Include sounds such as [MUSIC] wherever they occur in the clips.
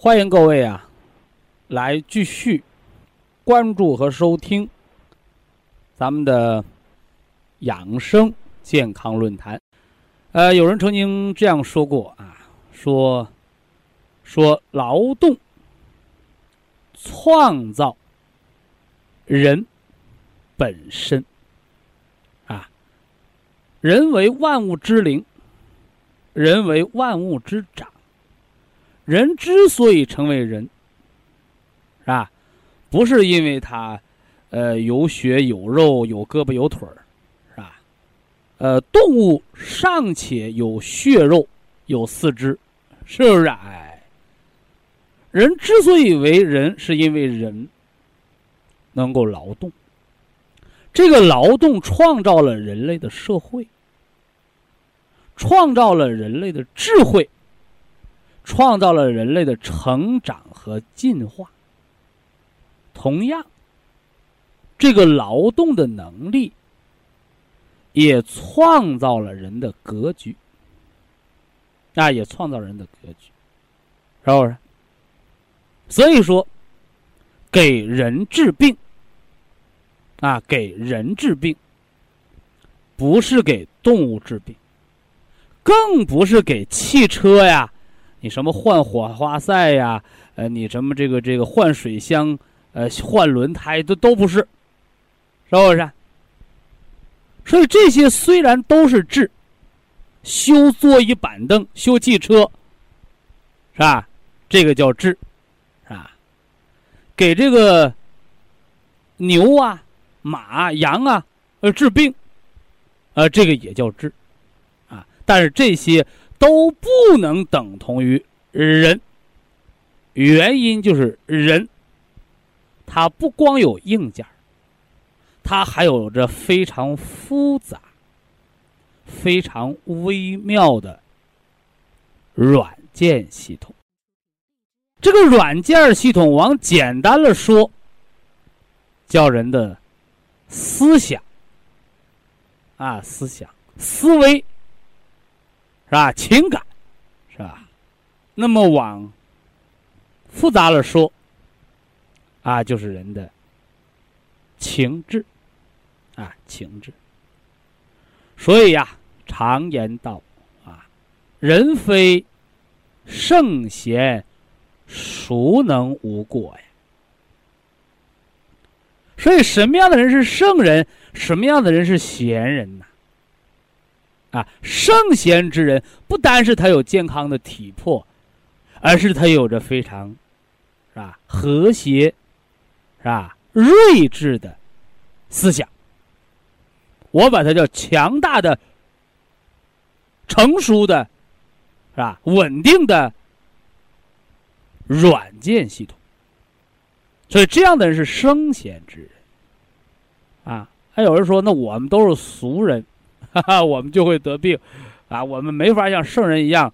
欢迎各位啊，来继续关注和收听咱们的养生健康论坛。呃，有人曾经这样说过啊，说说劳动创造人本身啊，人为万物之灵，人为万物之长。人之所以成为人，是吧？不是因为他，呃，有血有肉有胳膊有腿儿，是吧？呃，动物尚且有血肉有四肢，是不是？哎，人之所以为人，是因为人能够劳动。这个劳动创造了人类的社会，创造了人类的智慧。创造了人类的成长和进化。同样，这个劳动的能力也创造了人的格局，啊，也创造人的格局，是不是？所以说，给人治病，啊，给人治病，不是给动物治病，更不是给汽车呀。你什么换火花塞呀？呃，你什么这个这个换水箱，呃，换轮胎都都不是，是不是？所以这些虽然都是治，修座椅板凳、修汽车，是吧？这个叫治，是吧？给这个牛啊、马、羊啊，呃，治病，呃，这个也叫治，啊，但是这些。都不能等同于人，原因就是人，它不光有硬件，它还有着非常复杂、非常微妙的软件系统。这个软件系统，往简单了说，叫人的思想啊，思想、思维。是吧？情感，是吧？那么往复杂了说，啊，就是人的情志，啊，情志。所以呀，常言道啊，人非圣贤，孰能无过呀？所以，什么样的人是圣人？什么样的人是贤人呢？啊圣贤之人不单是他有健康的体魄，而是他有着非常，是吧？和谐，是吧？睿智的思想。我把它叫强大的、成熟的，是吧？稳定的软件系统。所以，这样的人是圣贤之人。啊，还有人说，那我们都是俗人。哈哈，我们就会得病，啊，我们没法像圣人一样，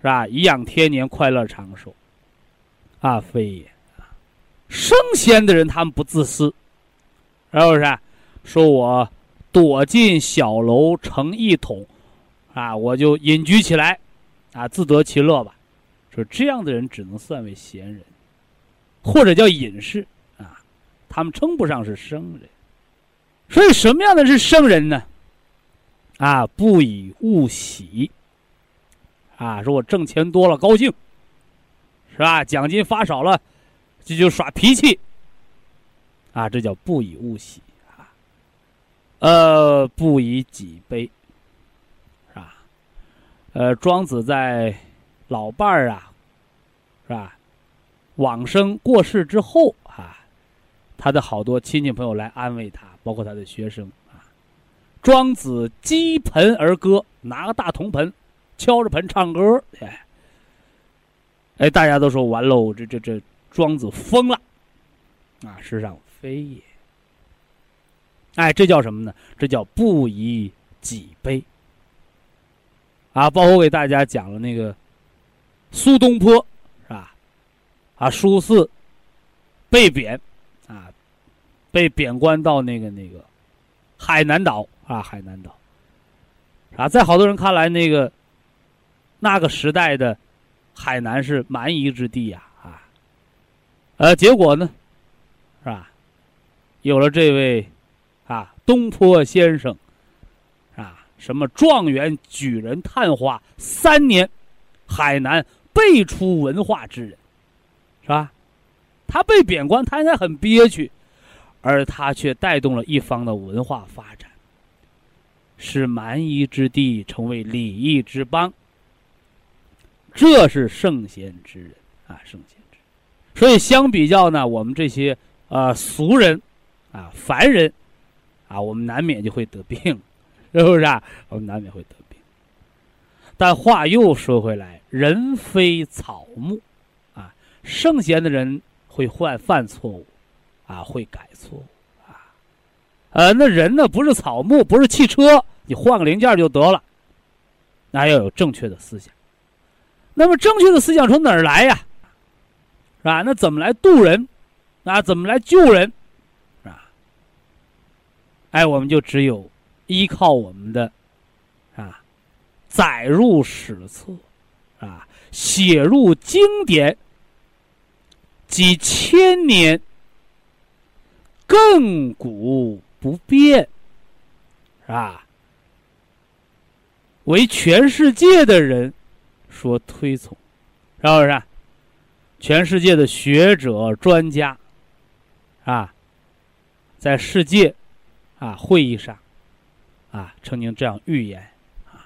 是吧？颐养天年，快乐长寿，啊，非也。圣贤的人，他们不自私，是不是？说我躲进小楼成一统，啊，我就隐居起来，啊，自得其乐吧。说这样的人只能算为贤人，或者叫隐士，啊，他们称不上是圣人。所以，什么样的是圣人呢？啊，不以物喜。啊，说我挣钱多了高兴，是吧？奖金发少了，这就耍脾气啊，这叫不以物喜啊，呃，不以己悲，是吧？呃，庄子在老伴儿啊，是吧？往生过世之后啊，他的好多亲戚朋友来安慰他，包括他的学生。庄子击盆而歌，拿个大铜盆，敲着盆唱歌，哎，哎，大家都说完喽，这这这庄子疯了，啊，实际上非也。哎，这叫什么呢？这叫不以己悲。啊，包括我给大家讲了那个苏东坡，是吧？啊，苏轼被贬，啊，被贬官到那个那个海南岛啊，海南岛。啊，在好多人看来，那个那个时代的海南是蛮夷之地呀，啊，呃，结果呢，是吧？有了这位啊，东坡先生。啊什么状元举人探花三年，海南辈出文化之人，是吧？他被贬官，他应该很憋屈，而他却带动了一方的文化发展，使蛮夷之地成为礼义之邦。这是圣贤之人啊，圣贤之人。所以相比较呢，我们这些呃俗人啊、凡人啊，我们难免就会得病。[LAUGHS] 是不是啊？我们难免会得病。但话又说回来，人非草木，啊，圣贤的人会犯犯错误，啊，会改错误，啊，呃，那人呢，不是草木，不是汽车，你换个零件就得了。那要有正确的思想。那么正确的思想从哪儿来呀？是吧？那怎么来渡人？啊，怎么来救人？是吧？哎，我们就只有。依靠我们的啊，载入史册啊，写入经典，几千年亘古不变，是吧？为全世界的人所推崇，是不是？全世界的学者专家啊，在世界啊会议上。啊，曾经这样预言，啊，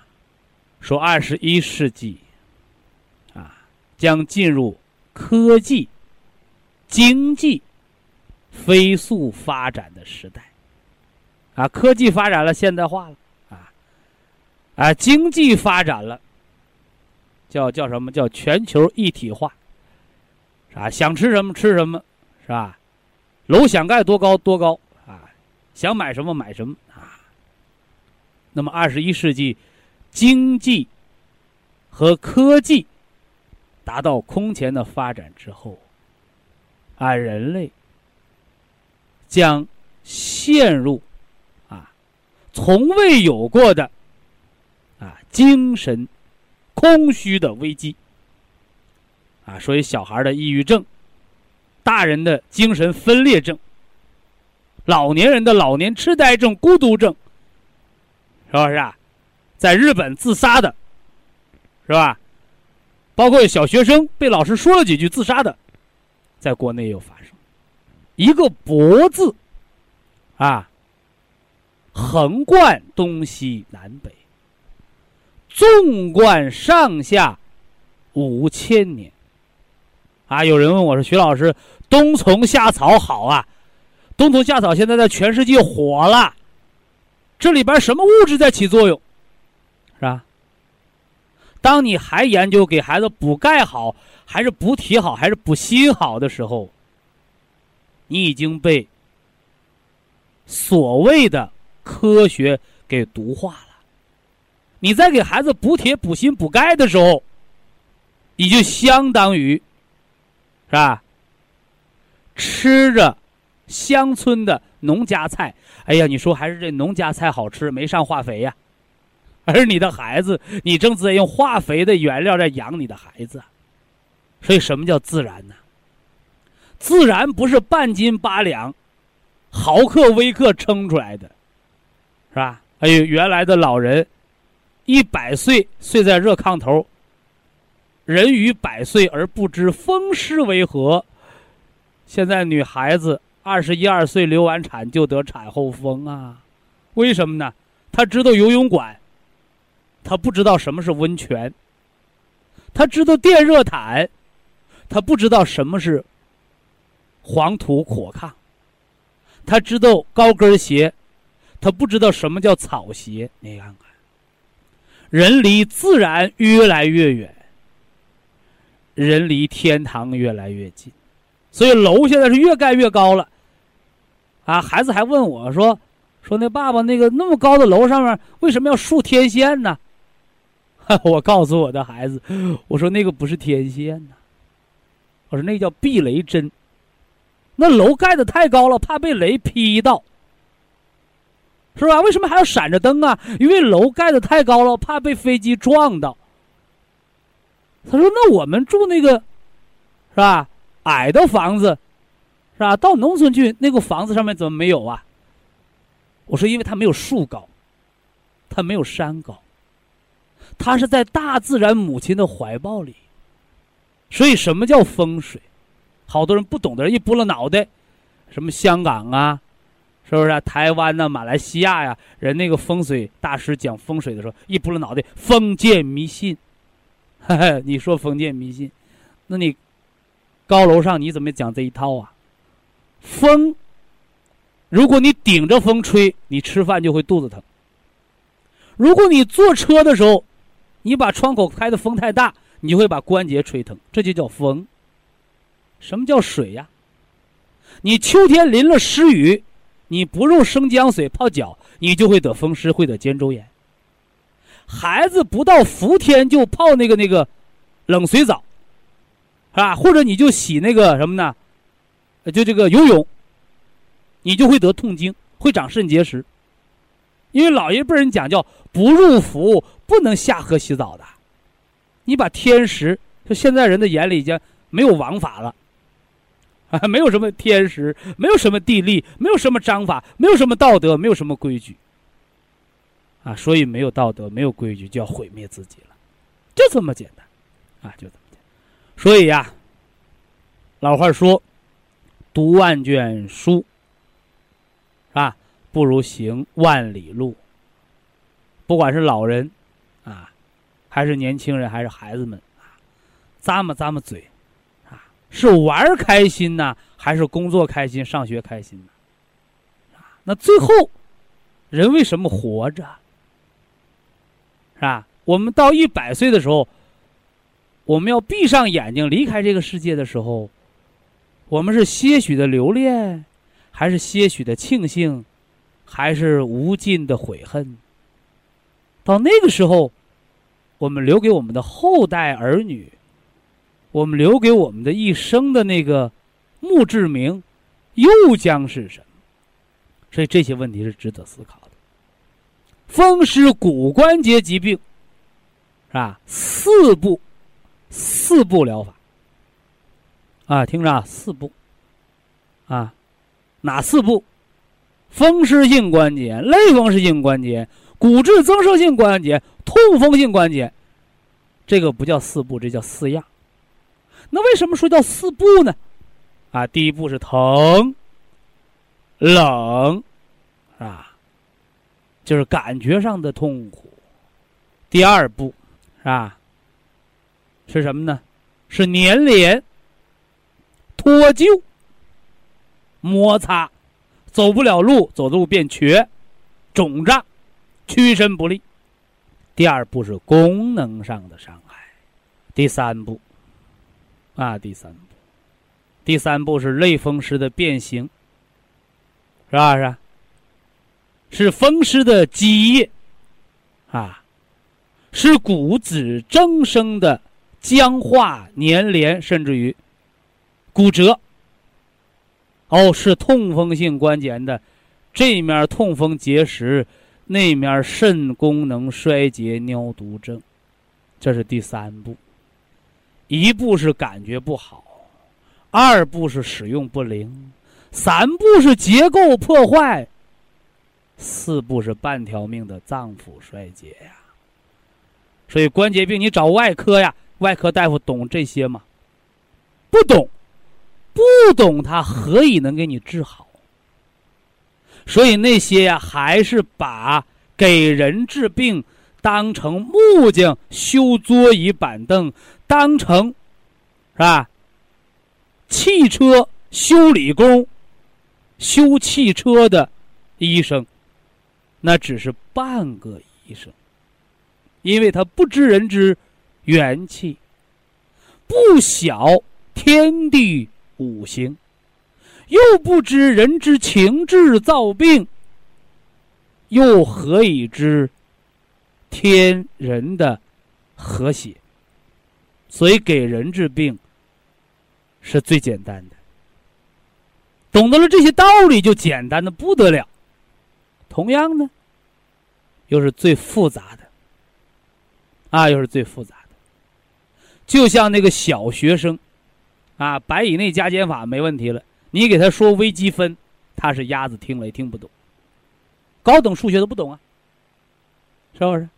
说二十一世纪，啊，将进入科技、经济飞速发展的时代，啊，科技发展了，现代化了，啊，经济发展了，叫叫什么叫全球一体化，啊？想吃什么吃什么，是吧？楼想盖多高多高，啊，想买什么买什么啊。那么，二十一世纪经济和科技达到空前的发展之后，啊，人类将陷入啊从未有过的啊精神空虚的危机啊。所以，小孩的抑郁症，大人的精神分裂症，老年人的老年痴呆症、孤独症。是不是啊？在日本自杀的，是吧？包括小学生被老师说了几句自杀的，在国内也有发生。一个“博”字，啊，横贯东西南北，纵观上下五千年。啊，有人问我说：“徐老师，冬虫夏草好啊？冬虫夏草现在在全世界火了。”这里边什么物质在起作用，是吧？当你还研究给孩子补钙好，还是补铁好，还是补锌好的时候，你已经被所谓的科学给毒化了。你在给孩子补铁、补锌、补钙的时候，你就相当于，是吧？吃着乡村的。农家菜，哎呀，你说还是这农家菜好吃，没上化肥呀。[LAUGHS] 而你的孩子，你正在用化肥的原料在养你的孩子。所以，什么叫自然呢？自然不是半斤八两、毫克微克称出来的，是吧？哎呦，原来的老人一百岁睡在热炕头，人于百岁而不知风湿为何，现在女孩子二十一二岁流完产就得产后风啊，为什么呢？她知道游泳馆，她不知道什么是温泉；她知道电热毯，她不知道什么是黄土火炕；她知道高跟鞋，她不知道什么叫草鞋。你看看，人离自然越来越远。人离天堂越来越近，所以楼现在是越盖越高了。啊，孩子还问我说：“说那爸爸，那个那么高的楼上面为什么要竖天线呢？” [LAUGHS] 我告诉我的孩子：“我说那个不是天线呐，我说那叫避雷针。那楼盖的太高了，怕被雷劈到，是吧？为什么还要闪着灯啊？因为楼盖的太高了，怕被飞机撞到。”他说：“那我们住那个，是吧？矮的房子，是吧？到农村去，那个房子上面怎么没有啊？”我说：“因为它没有树高，它没有山高，它是在大自然母亲的怀抱里。所以，什么叫风水？好多人不懂的人一拨了脑袋，什么香港啊，是不是？台湾呐，马来西亚呀，人那个风水大师讲风水的时候，一拨了脑袋，封建迷信。[LAUGHS] ”你说封建迷信，那你高楼上你怎么讲这一套啊？风，如果你顶着风吹，你吃饭就会肚子疼。如果你坐车的时候，你把窗口开的风太大，你就会把关节吹疼，这就叫风。什么叫水呀？你秋天淋了湿雨，你不用生姜水泡脚，你就会得风湿，会得肩周炎。孩子不到伏天就泡那个那个冷水澡，是吧？或者你就洗那个什么呢？就这个游泳，你就会得痛经，会长肾结石。因为老一辈人讲叫不入伏不能下河洗澡的，你把天时，就现在人的眼里已经没有王法了，啊 [LAUGHS] 没有什么天时，没有什么地利，没有什么章法，没有什么道德，没有什么规矩。啊，所以没有道德，没有规矩，就要毁灭自己了，就这么简单，啊，就这么简单。所以呀，老话说，读万卷书，啊，不如行万里路。不管是老人，啊，还是年轻人，还是孩子们，啊，咂摸咂摸嘴，是玩开心呢，还是工作开心、上学开心呢？啊，那最后，人为什么活着？是吧？我们到一百岁的时候，我们要闭上眼睛离开这个世界的时候，我们是些许的留恋，还是些许的庆幸，还是无尽的悔恨？到那个时候，我们留给我们的后代儿女，我们留给我们的一生的那个墓志铭，又将是什么？所以这些问题是值得思考的。风湿骨关节疾病，是吧？四步，四步疗法。啊，听着啊，四步。啊，哪四步？风湿性关节、类风湿性关节、骨质增生性关节、痛风性关节。这个不叫四步，这叫四样。那为什么说叫四步呢？啊，第一步是疼、冷，啊。就是感觉上的痛苦。第二步，是吧？是什么呢？是粘连、脱臼、摩擦，走不了路，走的路变瘸、肿胀、屈伸不利。第二步是功能上的伤害。第三步，啊，第三步，第三步是类风湿的变形，是吧？是。是风湿的积液，啊，是骨质增生的僵化粘连，甚至于骨折。哦，是痛风性关节的这面痛风结石，那面肾功能衰竭尿毒症，这是第三步。一步是感觉不好，二步是使用不灵，三步是结构破坏。四步是半条命的脏腑衰竭呀，所以关节病你找外科呀，外科大夫懂这些吗？不懂，不懂他，何以能给你治好？所以那些呀，还是把给人治病当成木匠修桌椅板凳，当成是吧？汽车修理工、修汽车的医生，那只是半个医生，因为他不知人之元气，不晓天地五行。又不知人之情志造病，又何以知天人的和谐？所以给人治病是最简单的，懂得了这些道理就简单的不得了。同样呢，又是最复杂的，啊，又是最复杂的。就像那个小学生，啊，百以内加减法没问题了。你给他说微积分，他是鸭子听了也听不懂。高等数学都不懂啊，是不是？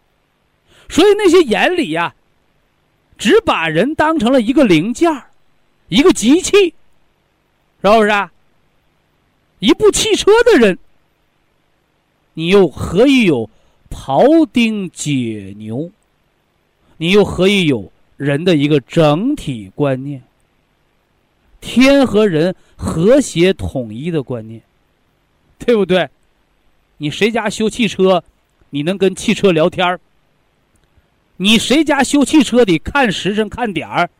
所以那些眼里呀，只把人当成了一个零件一个机器，是不是？啊？一部汽车的人，你又何以有庖丁解牛？你又何以有人的一个整体观念？天和人和谐统一的观念，对不对？你谁家修汽车，你能跟汽车聊天儿？你谁家修汽车得看时辰看点儿，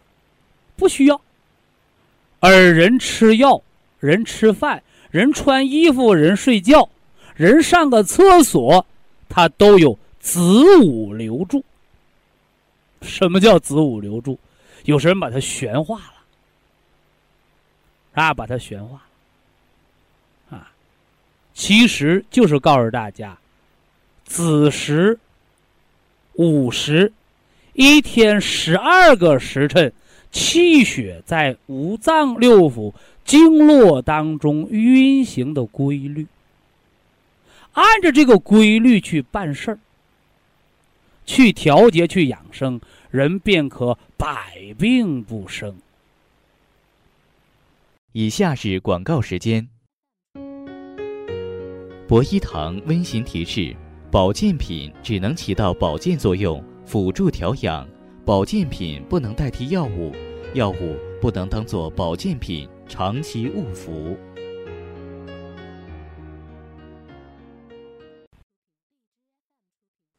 不需要。而人吃药，人吃饭，人穿衣服，人睡觉，人上个厕所，他都有子午流注。什么叫子午流注？有些人把它玄化了。啊，把它玄化了，啊，其实就是告诉大家，子时、午时，一天十二个时辰，气血在五脏六腑、经络当中运行的规律，按照这个规律去办事儿，去调节、去养生，人便可百病不生。以下是广告时间。博一堂温馨提示：保健品只能起到保健作用，辅助调养；保健品不能代替药物，药物不能当做保健品长期误服。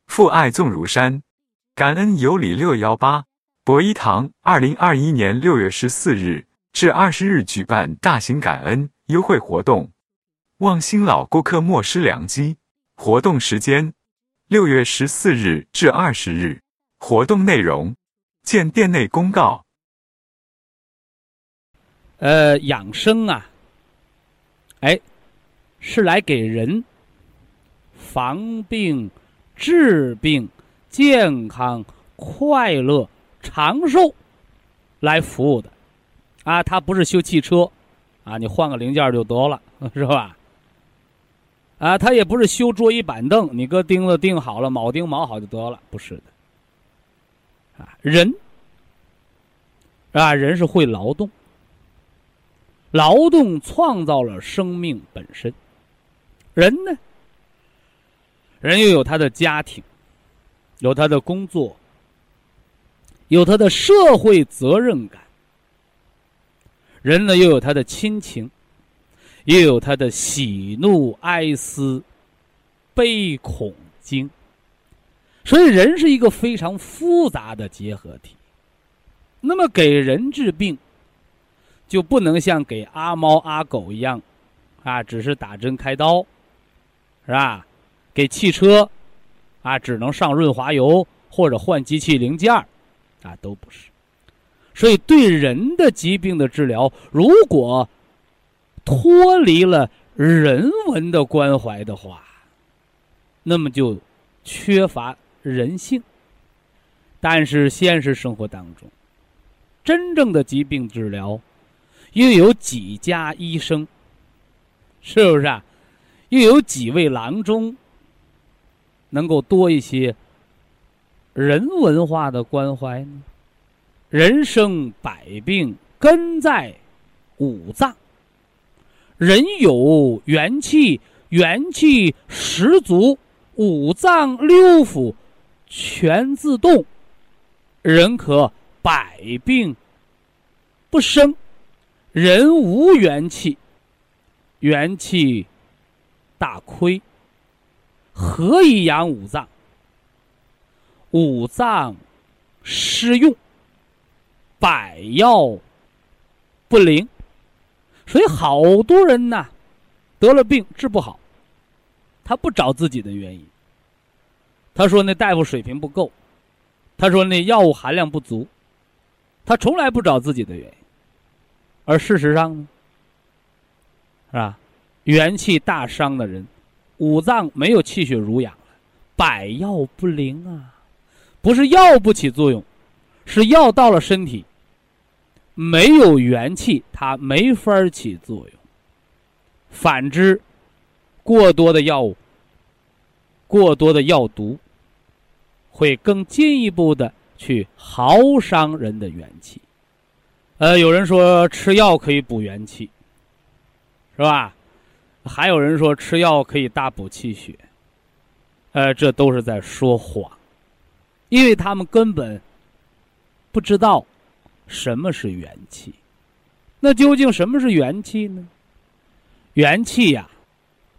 父爱纵如山，感恩有礼六幺八。博一堂，二零二一年六月十四日。至二十日举办大型感恩优惠活动，望新老顾客莫失良机。活动时间：六月十四日至二十日。活动内容见店内公告。呃，养生啊，哎，是来给人防病、治病、健康、快乐、长寿来服务的。啊，他不是修汽车，啊，你换个零件就得了，[LAUGHS] 是吧？啊，他也不是修桌椅板凳，你搁钉子钉好了，铆钉铆好就得了，不是的。啊，人，啊，人是会劳动，劳动创造了生命本身。人呢，人又有他的家庭，有他的工作，有他的社会责任感。人呢，又有他的亲情，也有他的喜怒哀思、悲恐惊，所以人是一个非常复杂的结合体。那么给人治病，就不能像给阿猫阿狗一样，啊，只是打针开刀，是吧？给汽车，啊，只能上润滑油或者换机器零件儿啊，都不是。所以，对人的疾病的治疗，如果脱离了人文的关怀的话，那么就缺乏人性。但是，现实生活当中，真正的疾病治疗，又有几家医生，是不是啊？又有几位郎中，能够多一些人文化的关怀呢？人生百病根在五脏，人有元气，元气十足，五脏六腑全自动，人可百病不生。人无元气，元气大亏，何以养五脏？五脏失用，百药不灵。所以好多人呐，得了病治不好，他不找自己的原因。他说那大夫水平不够，他说那药物含量不足，他从来不找自己的原因。而事实上呢，是吧？元气大伤的人，五脏没有气血濡养了，百药不灵啊！不是药不起作用，是药到了身体，没有元气，它没法起作用。反之，过多的药物、过多的药毒，会更进一步的去耗伤人的元气。呃，有人说吃药可以补元气，是吧？还有人说吃药可以大补气血，呃，这都是在说谎，因为他们根本不知道什么是元气。那究竟什么是元气呢？元气呀，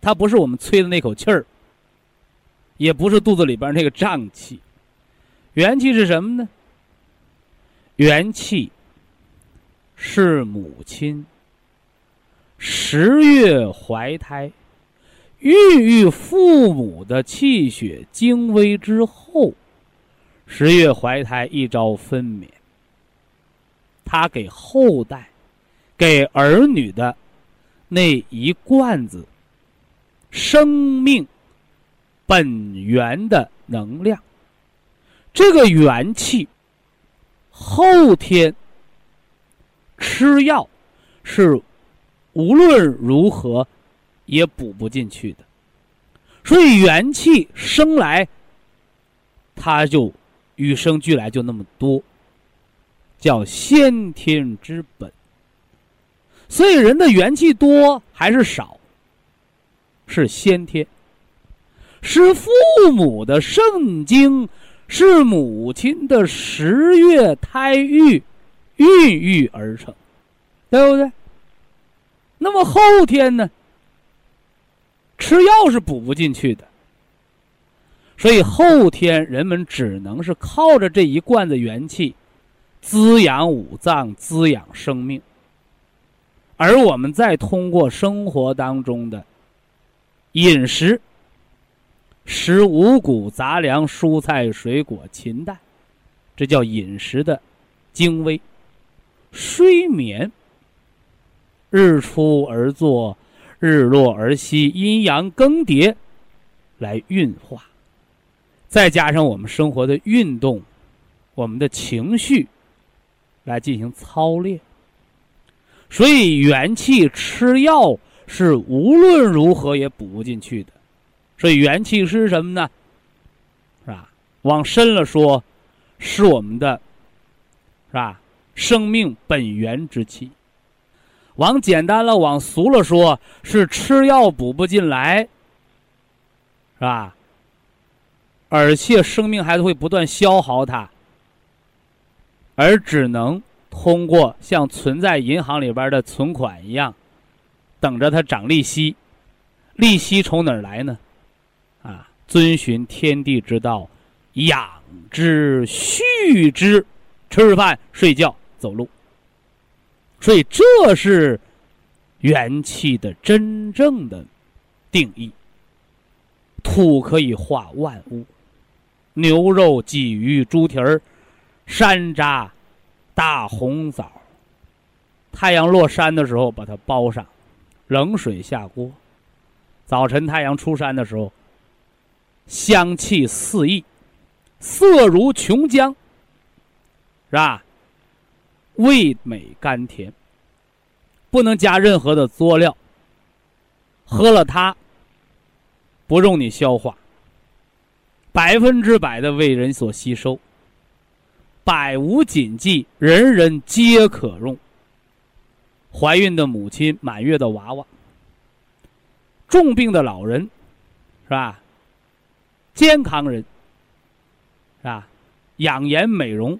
它不是我们吹的那口气儿，也不是肚子里边那个胀气。元气是什么呢？元气。是母亲十月怀胎，孕育父母的气血精微之后，十月怀胎一朝分娩。他给后代、给儿女的那一罐子生命本源的能量，这个元气后天。吃药是无论如何也补不进去的，所以元气生来，它就与生俱来就那么多，叫先天之本。所以人的元气多还是少，是先天，是父母的肾精，是母亲的十月胎育。孕育而成，对不对？那么后天呢？吃药是补不进去的，所以后天人们只能是靠着这一罐子元气，滋养五脏，滋养生命。而我们再通过生活当中的饮食，食五谷杂粮、蔬菜水果、禽蛋，这叫饮食的精微。睡眠，日出而作，日落而息，阴阳更迭，来运化。再加上我们生活的运动，我们的情绪，来进行操练。所以元气吃药是无论如何也补不进去的。所以元气是什么呢？是吧？往深了说，是我们的，是吧？生命本源之气，往简单了，往俗了说，是吃药补不进来，是吧？而且生命还会不断消耗它，而只能通过像存在银行里边的存款一样，等着它涨利息。利息从哪儿来呢？啊，遵循天地之道，养之蓄之，吃饭睡觉。走路，所以这是元气的真正的定义。土可以化万物，牛肉、鲫鱼、猪蹄儿、山楂、大红枣。太阳落山的时候，把它包上，冷水下锅。早晨太阳出山的时候，香气四溢，色如琼浆，是吧？味美甘甜，不能加任何的佐料。喝了它，不用你消化，百分之百的为人所吸收，百无禁忌，人人皆可用。怀孕的母亲、满月的娃娃，重病的老人，是吧？健康人，是吧？养颜美容，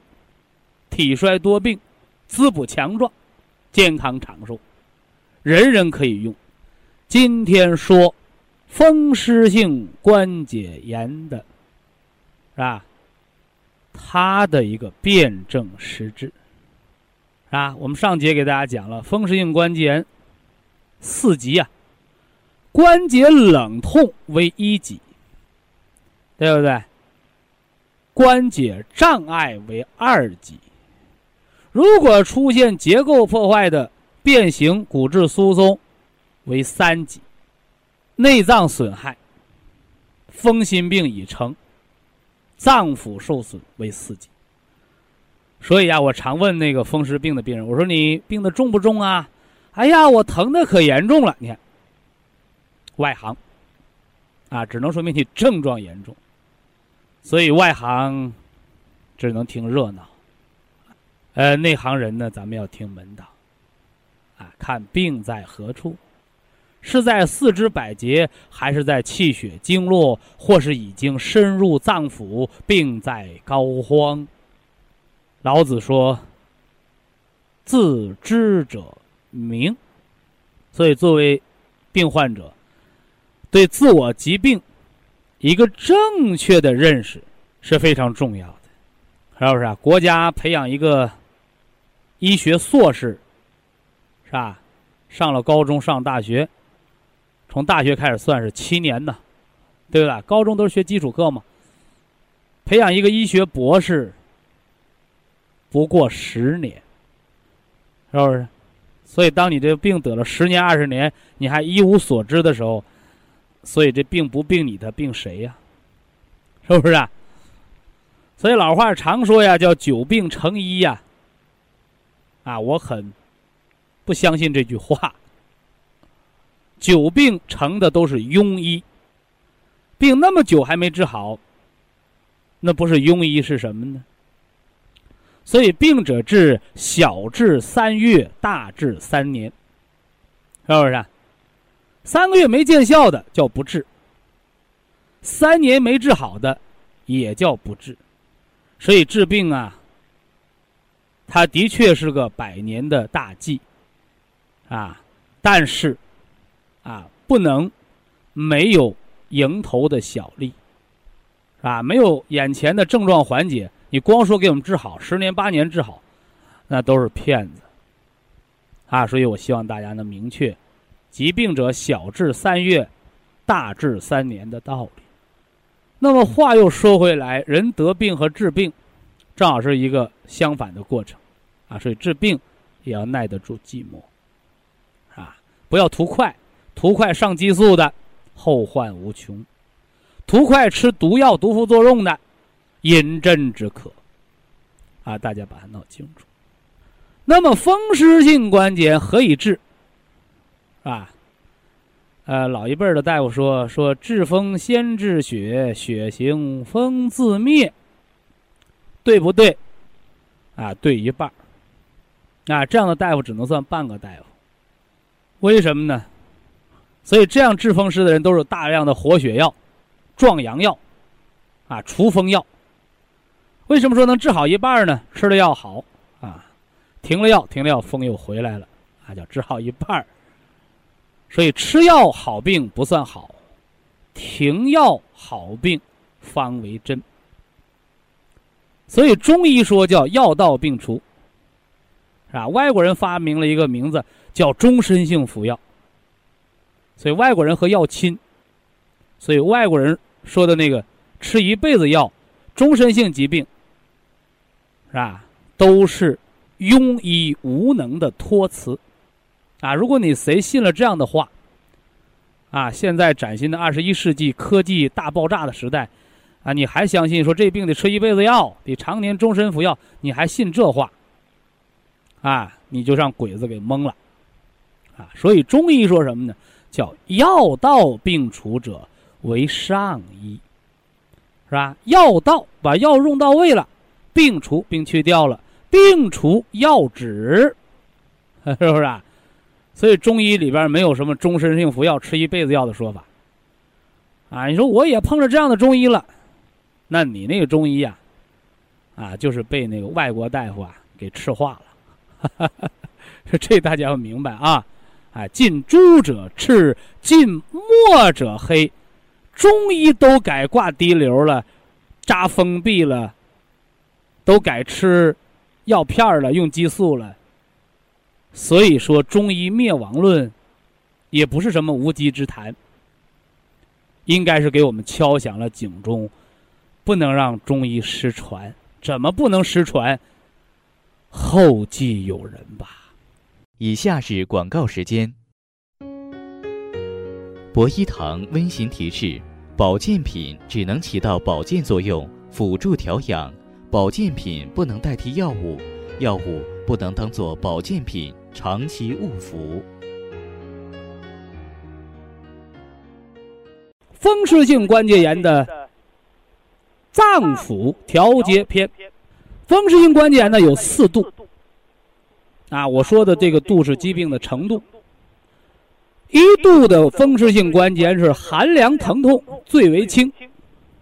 体衰多病，滋补强壮，健康长寿，人人可以用。今天说风湿性关节炎的，是吧？它的一个辨证施治，啊，我们上节给大家讲了风湿性关节炎四级啊，关节冷痛为一级，对不对？关节障碍为二级，如果出现结构破坏的变形、骨质疏松为三级，内脏损害、风心病已成。脏腑受损为四级，所以啊，我常问那个风湿病的病人，我说你病的重不重啊？哎呀，我疼的可严重了。你看，外行啊，只能说明你症状严重，所以外行只能听热闹，呃，内行人呢，咱们要听门道，啊，看病在何处。是在四肢百节，还是在气血经络，或是已经深入脏腑，病在膏肓？老子说：“自知者明。”所以，作为病患者，对自我疾病一个正确的认识是非常重要的，是不是啊？国家培养一个医学硕士，是吧？上了高中，上大学。从大学开始算是七年呢，对不对？高中都是学基础课嘛。培养一个医学博士不过十年，是不是？所以，当你这病得了十年、二十年，你还一无所知的时候，所以这病不病你的，病谁呀？是不是啊？所以老话常说呀，叫“久病成医”呀。啊，我很不相信这句话。久病成的都是庸医，病那么久还没治好，那不是庸医是什么呢？所以病者治，小治三月，大治三年，是不是？三个月没见效的叫不治，三年没治好的也叫不治。所以治病啊，它的确是个百年的大计啊，但是。啊，不能没有迎头的小利，啊，没有眼前的症状缓解，你光说给我们治好，十年八年治好，那都是骗子。啊，所以我希望大家能明确，疾病者小治三月，大治三年的道理。那么话又说回来，人得病和治病，正好是一个相反的过程，啊，所以治病也要耐得住寂寞，啊，不要图快。图快上激素的，后患无穷；图快吃毒药、毒副作用的，饮鸩止渴。啊，大家把它闹清楚。那么风湿性关节何以治？啊，呃，老一辈的大夫说说治风先治血，血行风自灭，对不对？啊，对一半。啊，这样的大夫只能算半个大夫。为什么呢？所以，这样治风湿的人都是大量的活血药、壮阳药，啊，除风药。为什么说能治好一半呢？吃了药好啊，停了药，停了药，风又回来了，啊，叫治好一半。所以，吃药好病不算好，停药好病方为真。所以，中医说叫药到病除，是吧？外国人发明了一个名字叫终身性服药。所以外国人和药亲，所以外国人说的那个吃一辈子药，终身性疾病，是吧？都是庸医无能的托词，啊！如果你谁信了这样的话，啊！现在崭新的二十一世纪科技大爆炸的时代，啊！你还相信说这病得吃一辈子药，得常年终身服药，你还信这话？啊！你就让鬼子给蒙了，啊！所以中医说什么呢？叫药到病除者为上医，是吧？药到把药用到位了，病除病去掉了，病除药止，[LAUGHS] 是不是啊？所以中医里边没有什么终身性服药、吃一辈子药的说法。啊，你说我也碰着这样的中医了，那你那个中医呀，啊，就是被那个外国大夫啊给赤化了。[LAUGHS] 这大家要明白啊！啊，近朱者赤，近墨者黑，中医都改挂滴流了，扎封闭了，都改吃药片了，用激素了。所以说，中医灭亡论也不是什么无稽之谈，应该是给我们敲响了警钟，不能让中医失传。怎么不能失传？后继有人吧。以下是广告时间。博一堂温馨提示：保健品只能起到保健作用，辅助调养；保健品不能代替药物，药物不能当做保健品长期误服。风湿性关节炎的脏腑调节篇，风湿性关节炎呢有四度。啊，我说的这个度是疾病的程度。一度的风湿性关节是寒凉疼痛最为轻，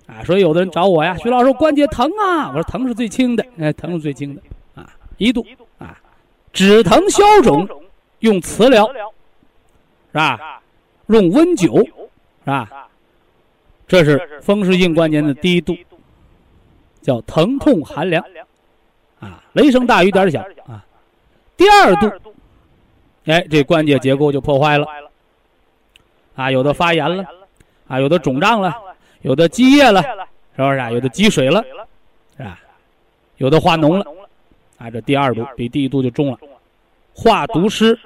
啊，所以有的人找我呀，徐老师关节疼啊，我说疼是最轻的，哎，疼是最轻的，啊，一度啊，止疼消肿用磁疗，是吧？用温灸，是吧？这是风湿性关节的第一度，叫疼痛寒凉，啊，雷声大雨点小啊。第二度，哎，这关节结构就破坏了，啊，有的发炎了，啊，有的肿胀了，有的积液了，是不是啊？有的积水了，是吧？有的化脓了，啊，这第二度比第一度就重了，化毒湿，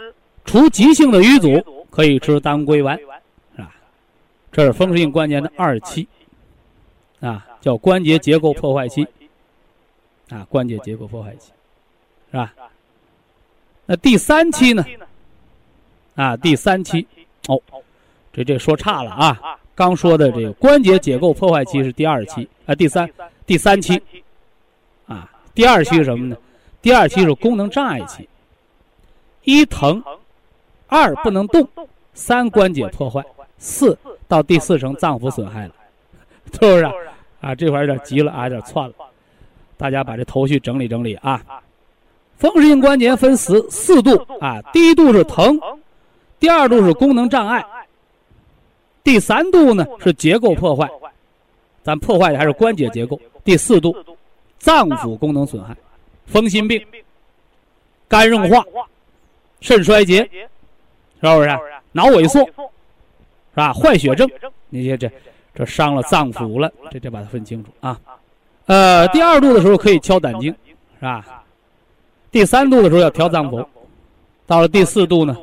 除急性的瘀阻，可以吃当归丸，是吧？这是风湿性关节的二期，啊，叫关节结构破坏期，啊，关节结构破坏期，是吧？那第三期呢？啊，第三期哦，这这说差了啊！刚说的这个关节结构破坏期是第二期啊，第三第三期啊，第二期是什么呢？第二期是功能障碍期。一疼，二不能动，三关节破坏，四到第四层脏腑损害了，是不是？啊，这会儿有点急了啊，有点窜了，大家把这头绪整理整理啊。风湿性关节分四四度啊，第一度是疼，第二度是功能障碍，第三度呢是结构破坏，咱破坏的还是关节结构。第四度，脏腑功能损害，风心病、肝硬化、肾衰竭，是不是？脑萎缩，是吧？坏血症，你这这这伤了脏腑了，这得把它分清楚啊。呃，第二度的时候可以敲胆经，是吧？第三度的时候要调脏腑，到了第四度呢，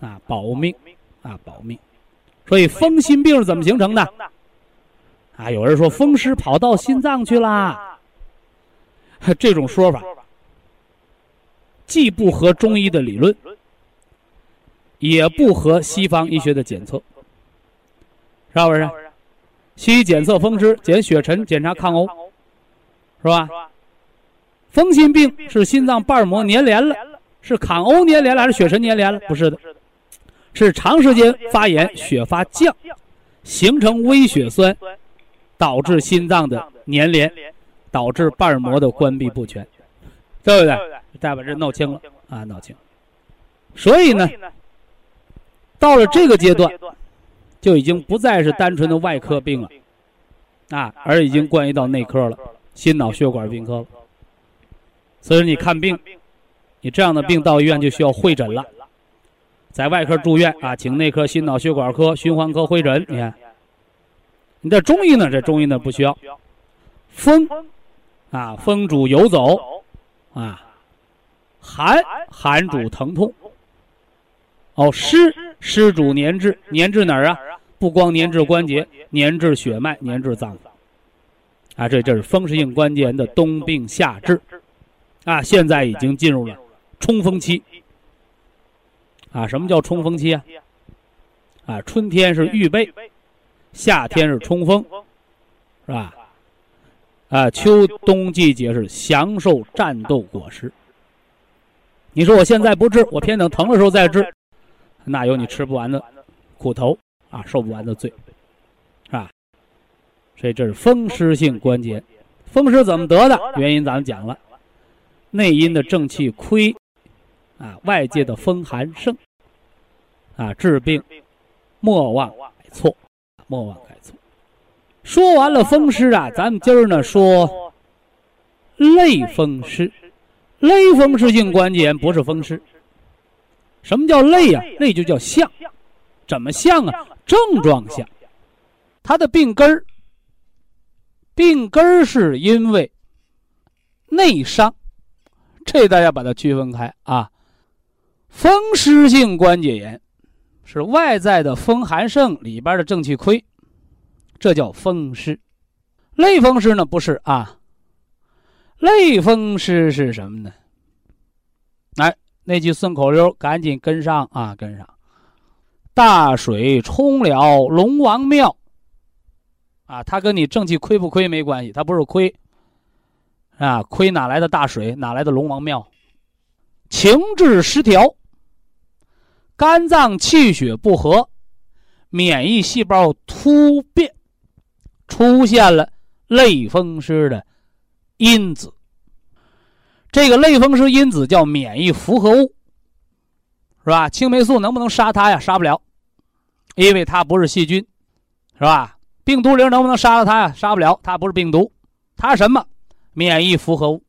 啊，保命，啊，保命。所以风心病是怎么形成的？啊，有人说风湿跑到心脏去啦，[LAUGHS] 这种说法既不合中医的理论，也不合西方医学的检测，是不是？西医检测风湿，检血沉，检查抗欧，是吧？风心病是心脏瓣膜粘连了，是抗欧粘连了还是血沉粘连了？不是的，是长时间发炎，血发降，形成微血栓，导致心脏的粘连，导致瓣膜的关闭不全，对不对？再把这闹清了啊，闹清。所以呢，到了这个阶段，就已经不再是单纯的外科病了，啊，而已经关系到内科了，心脑血管病科了。所以你看病，你这样的病到医院就需要会诊了，在外科住院啊，请内科、心脑血管科、循环科会诊。你看，你这中医呢？这中医呢不需要。风，啊，风主游走，啊，寒，寒主疼痛。哦，湿，湿主粘滞，粘滞哪儿啊？不光粘滞关节，粘滞血脉，粘滞脏腑。啊，这这是风湿性关节炎的冬病夏治。啊，现在已经进入了冲锋期。啊，什么叫冲锋期啊？啊，春天是预备，夏天是冲锋，是吧？啊，秋冬季节是享受战斗果实。你说我现在不治，我偏等疼的时候再治，那有你吃不完的苦头啊，受不完的罪，是吧？所以这是风湿性关节。风湿怎么得的？原因咱们讲了，内因的正气亏，啊，外界的风寒盛，啊，治病莫忘改错，莫忘改错。说完了风湿啊，咱们今儿呢说类风湿。类风湿性关节炎不是风湿。什么叫类啊？类就叫像，怎么像啊？症状像，它的病根儿，病根儿是因为内伤，这大家把它区分开啊。风湿性关节炎是外在的风寒盛，里边的正气亏，这叫风湿。类风湿呢不是啊。类风湿是什么呢？来，那句顺口溜，赶紧跟上啊，跟上！大水冲了龙王庙，啊，它跟你正气亏不亏没关系，它不是亏，啊，亏哪来的大水？哪来的龙王庙？情志失调，肝脏气血不和，免疫细胞突变，出现了类风湿的。因子，这个类风湿因子叫免疫复合物，是吧？青霉素能不能杀它呀？杀不了，因为它不是细菌，是吧？病毒灵能不能杀了它呀？杀不了，它不是病毒，它什么？免疫复合物。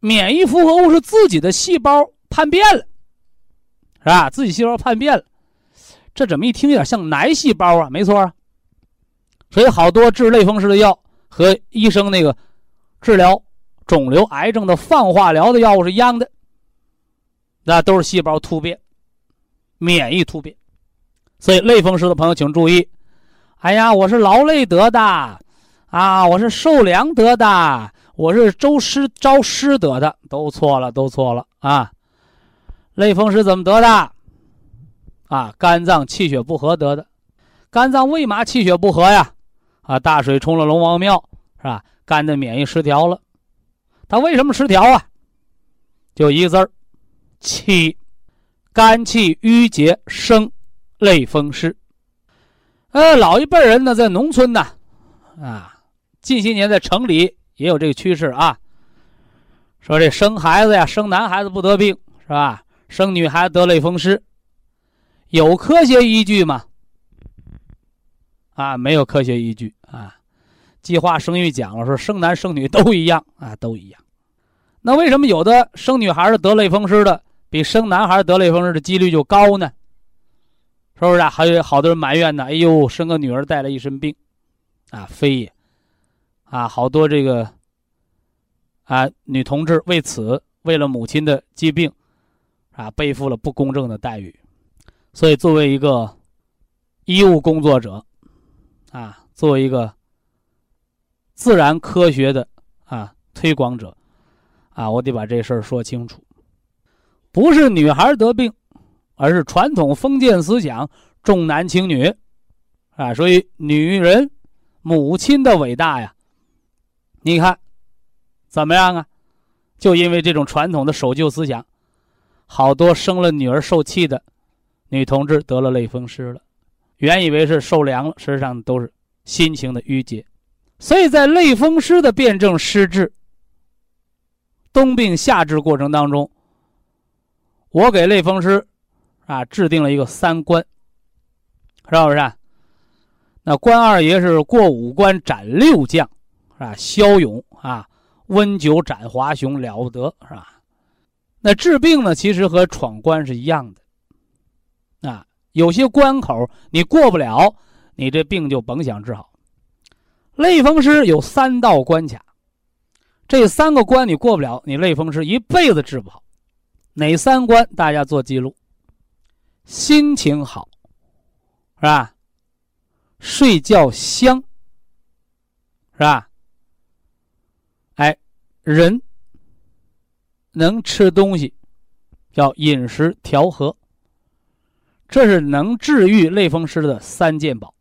免疫复合物是自己的细胞叛变了，是吧？自己细胞叛变了，这怎么一听有点像癌细胞啊？没错啊。所以好多治类风湿的药和医生那个。治疗肿瘤、癌症的放化疗的药物是一样的，那都是细胞突变、免疫突变。所以类风湿的朋友请注意：哎呀，我是劳累得的，啊，我是受凉得的，我是周湿招湿得的，都错了，都错了啊！类风湿怎么得的？啊，肝脏气血不和得的。肝脏为嘛气血不和呀？啊，大水冲了龙王庙，是吧？肝的免疫失调了，它为什么失调啊？就一个字儿，气，肝气郁结生类风湿。呃，老一辈人呢，在农村呢，啊，近些年在城里也有这个趋势啊。说这生孩子呀，生男孩子不得病是吧？生女孩子得类风湿，有科学依据吗？啊，没有科学依据啊。计划生育讲了，说生男生女都一样啊，都一样。那为什么有的生女孩的得类风湿的比生男孩得类风湿的几率就高呢？是不是啊？还有好多人埋怨呢，哎呦，生个女儿带来一身病，啊，非也，啊，好多这个啊女同志为此为了母亲的疾病，啊，背负了不公正的待遇。所以，作为一个医务工作者，啊，作为一个。自然科学的啊推广者，啊，我得把这事儿说清楚，不是女孩得病，而是传统封建思想重男轻女，啊，所以女人母亲的伟大呀，你看怎么样啊？就因为这种传统的守旧思想，好多生了女儿受气的女同志得了类风湿了，原以为是受凉了，实际上都是心情的郁结。所以在类风湿的辨证施治、冬病夏治过程当中，我给类风湿啊制定了一个三关，是不是？那关二爷是过五关斩六将，是吧？骁勇啊，温酒斩华雄，了不得，是吧？那治病呢，其实和闯关是一样的，啊，有些关口你过不了，你这病就甭想治好。类风湿有三道关卡，这三个关你过不了，你类风湿一辈子治不好。哪三关？大家做记录。心情好，是吧？睡觉香，是吧？人能吃东西，叫饮食调和，这是能治愈类风湿的三件宝。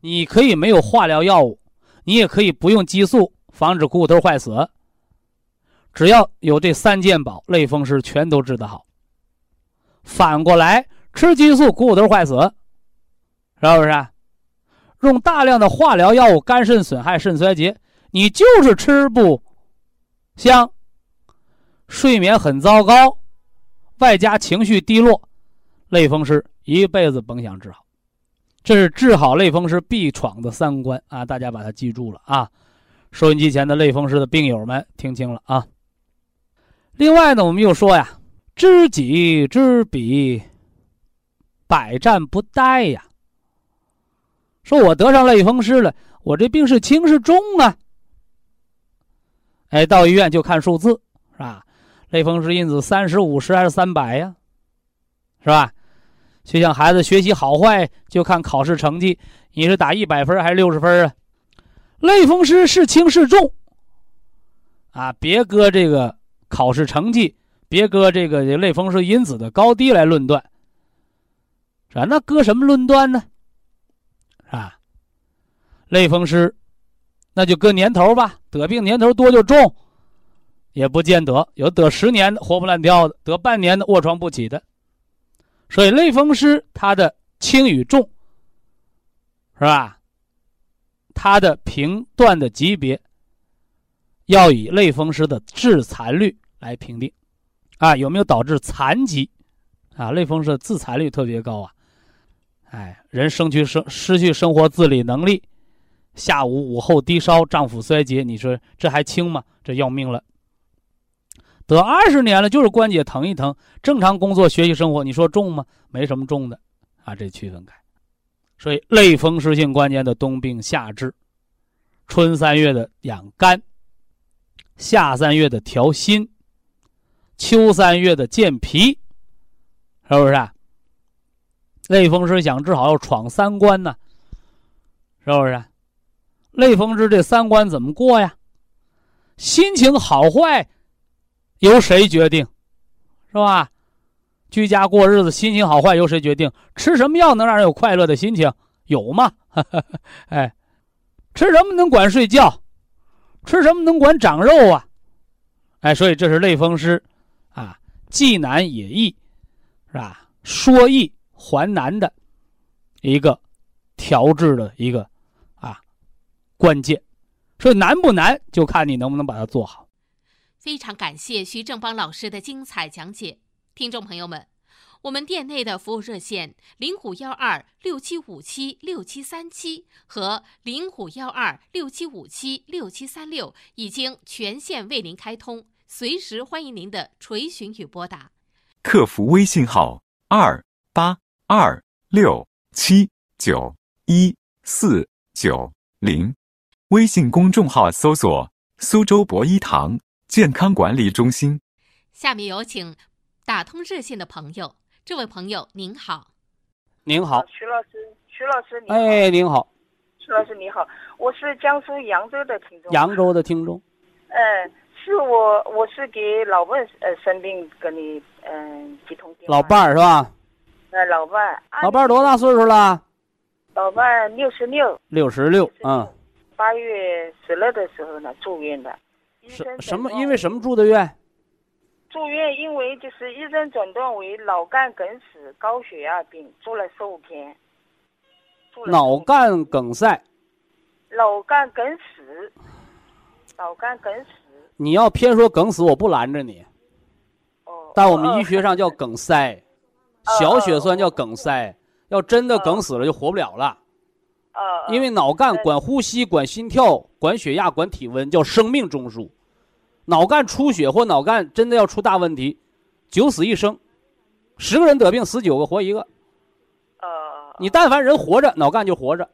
你可以没有化疗药物，你也可以不用激素防止股骨头坏死。只要有这三件宝，类风湿全都治得好。反过来，吃激素股骨头坏死，是不是？用大量的化疗药物，肝肾损害、肾衰竭，你就是吃不像，睡眠很糟糕，外加情绪低落，类风湿一辈子甭想治好。这是治好类风湿必闯的三关啊！大家把它记住了啊！收音机前的类风湿的病友们，听清了啊！另外呢，我们又说呀，知己知彼，百战不殆呀。说我得上类风湿了，我这病是轻是重啊？哎，到医院就看数字是吧？类风湿因子三十五十还是三百呀？是吧？就像孩子学习好坏，就看考试成绩，你是打一百分还是六十分啊？类风湿是轻是重？啊，别搁这个考试成绩，别搁这个类风湿因子的高低来论断，是吧？那搁什么论断呢？啊，类风湿，那就搁年头吧，得病年头多就重，也不见得有得十年的活蹦乱跳的，得半年的卧床不起的。所以类风湿它的轻与重，是吧？它的评断的级别要以类风湿的致残率来评定，啊，有没有导致残疾？啊，类风湿的致残率特别高啊！哎，人生去生失去生活自理能力，下午午后低烧，脏腑衰竭，你说这还轻吗？这要命了。得二十年了，就是关节疼一疼，正常工作、学习、生活，你说重吗？没什么重的，啊，这区分开。所以类风湿性关节的冬病夏治，春三月的养肝，夏三月的调心，秋三月的健脾，是不是？啊类风湿想治好，要闯三关呢，是不是？类风湿这三关怎么过呀？心情好坏。由谁决定，是吧？居家过日子，心情好坏由谁决定？吃什么药能让人有快乐的心情？有吗？[LAUGHS] 哎，吃什么能管睡觉？吃什么能管长肉啊？哎，所以这是类风湿，啊，既难也易，是吧？说易还难的一个调治的一个关键。所以难不难，就看你能不能把它做好。非常感谢徐正邦老师的精彩讲解，听众朋友们，我们店内的服务热线零五幺二六七五七六七三七和零五幺二六七五七六七三六已经全线为您开通，随时欢迎您的垂询与拨打。客服微信号二八二六七九一四九零，微信公众号搜索苏州博一堂。健康管理中心。下面有请打通热线的朋友。这位朋友您好，您好，徐老师，徐老师您好。哎，您好，徐老师你好，我是江苏扬州的听众。扬州的听众。嗯，是我，我是给老伴呃生病跟你嗯接通电话。老伴儿是吧？呃，老伴儿。老伴儿多大岁数了？老伴儿六十六。六十六，嗯。八月十六的时候呢，住院的。什什么？因为什么住的院？住院，因为就是医生诊断为脑干梗死、高血压病，住了十五天。脑干梗塞。脑干梗死。脑干梗死。你要偏说梗死，我不拦着你。哦。但我们医学上叫梗塞，小血栓叫梗塞。要真的梗死了，就活不了了。因为脑干管呼吸、管心跳、管血压、管体温，叫生命中枢。脑干出血或脑干真的要出大问题，九死一生，十个人得病死九个活一个。呃，你但凡人活着，脑干就活着。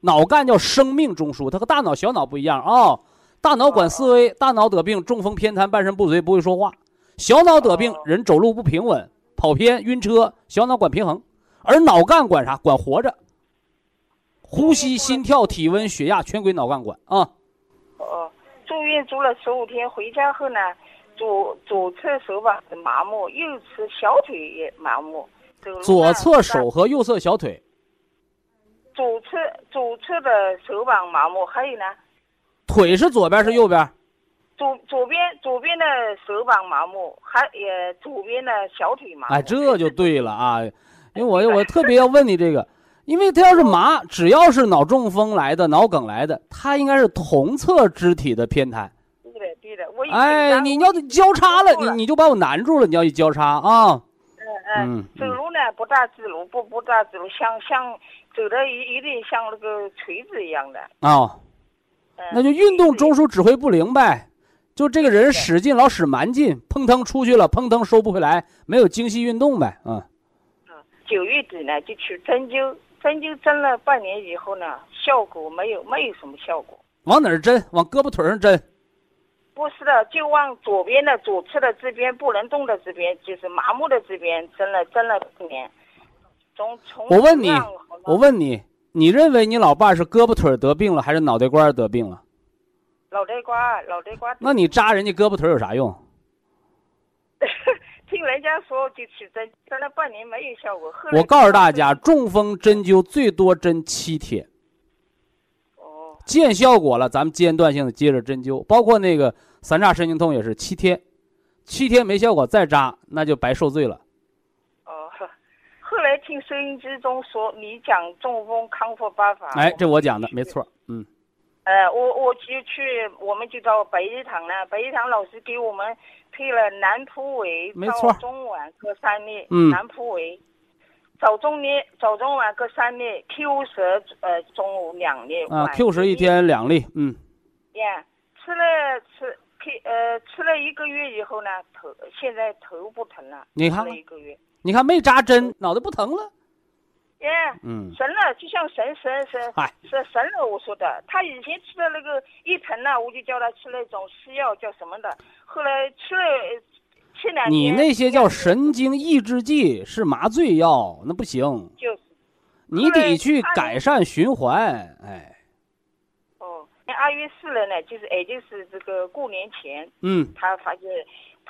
脑干叫生命中枢，它和大脑、小脑不一样啊。大脑管思维，大脑得病，中风、偏瘫、半身不遂，不会说话；小脑得病，人走路不平稳，跑偏、晕车。小脑管平衡，而脑干管啥？管活着。呼吸、心跳、体温、血压全归脑干管啊。哦，住院住了十五天，回家后呢，左左侧手膀麻木，右侧小腿也麻木。左侧手和右侧小腿。左侧左侧的手膀麻木，还有呢？腿是左边是右边？左左边左边的手膀麻木，还也左边的小腿麻木。哎，这就对了啊。因为我 [LAUGHS] 我特别要问你这个，因为他要是麻，只要是脑中风来的、脑梗来的，他应该是同侧肢体的偏瘫。对的，对的，我哎，你要交叉了，你你就把我难住了，你要一交叉啊。嗯嗯，走路呢不大直路，不不大直路，像像走的一一点像那个锤子一样的。哦，那就运动中枢指挥不灵呗，就这个人使劲老使蛮劲，砰腾出去了，砰腾收不回来，没有精细运动呗，嗯。九月底呢就去针灸，针灸针了半年以后呢，效果没有，没有什么效果。往哪儿针？往胳膊腿上针。不是的，就往左边的左侧的这边不能动的这边，就是麻木的这边针了针了半年。从从我问你，我问你，你认为你老伴是胳膊腿得病了，还是脑袋瓜得病了？脑袋瓜，脑袋瓜。那你扎人家胳膊腿有啥用？[LAUGHS] 听人家说就去针，针了半年没有效果。后我告诉大家，中风针灸最多针七天。哦。见效果了，咱们间断性的接着针灸，包括那个三叉神经痛也是七天，七天没效果再扎，那就白受罪了。哦。后来听收音机中说你讲中风康复办法。哎，这我讲的没错，嗯。呃，我我就去，我们就到白医堂了。白医堂老师给我们配了南普维，早中晚各三粒。嗯。南普维，早中粒，早中晚各三粒。Q 十呃中午两粒。啊，Q 十一天两粒，嗯。呀，吃了吃 K 呃吃了一个月以后呢，头现在头不疼了。你看。了一个月。你看没扎针，脑袋不疼了。耶，嗯，神了，就像神神神，是神了。我说的，他以前吃的那个一疼呢，我就叫他吃那种西药，叫什么的。后来吃了，吃两天。你那些叫神经抑制剂，是麻醉药，那不行。就是。你得去改善循环，哎。哦，那二月四日呢，就是也就是这个过年前，嗯，他发现